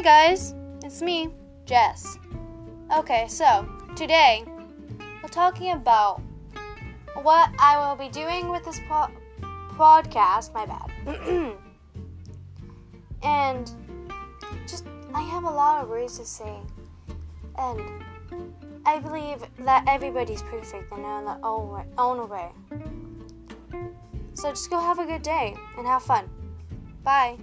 Hey guys, it's me, Jess. Okay, so today we're talking about what I will be doing with this po- podcast. My bad. and just, I have a lot of words to say. And I believe that everybody's perfect in their own own way. So just go have a good day and have fun. Bye.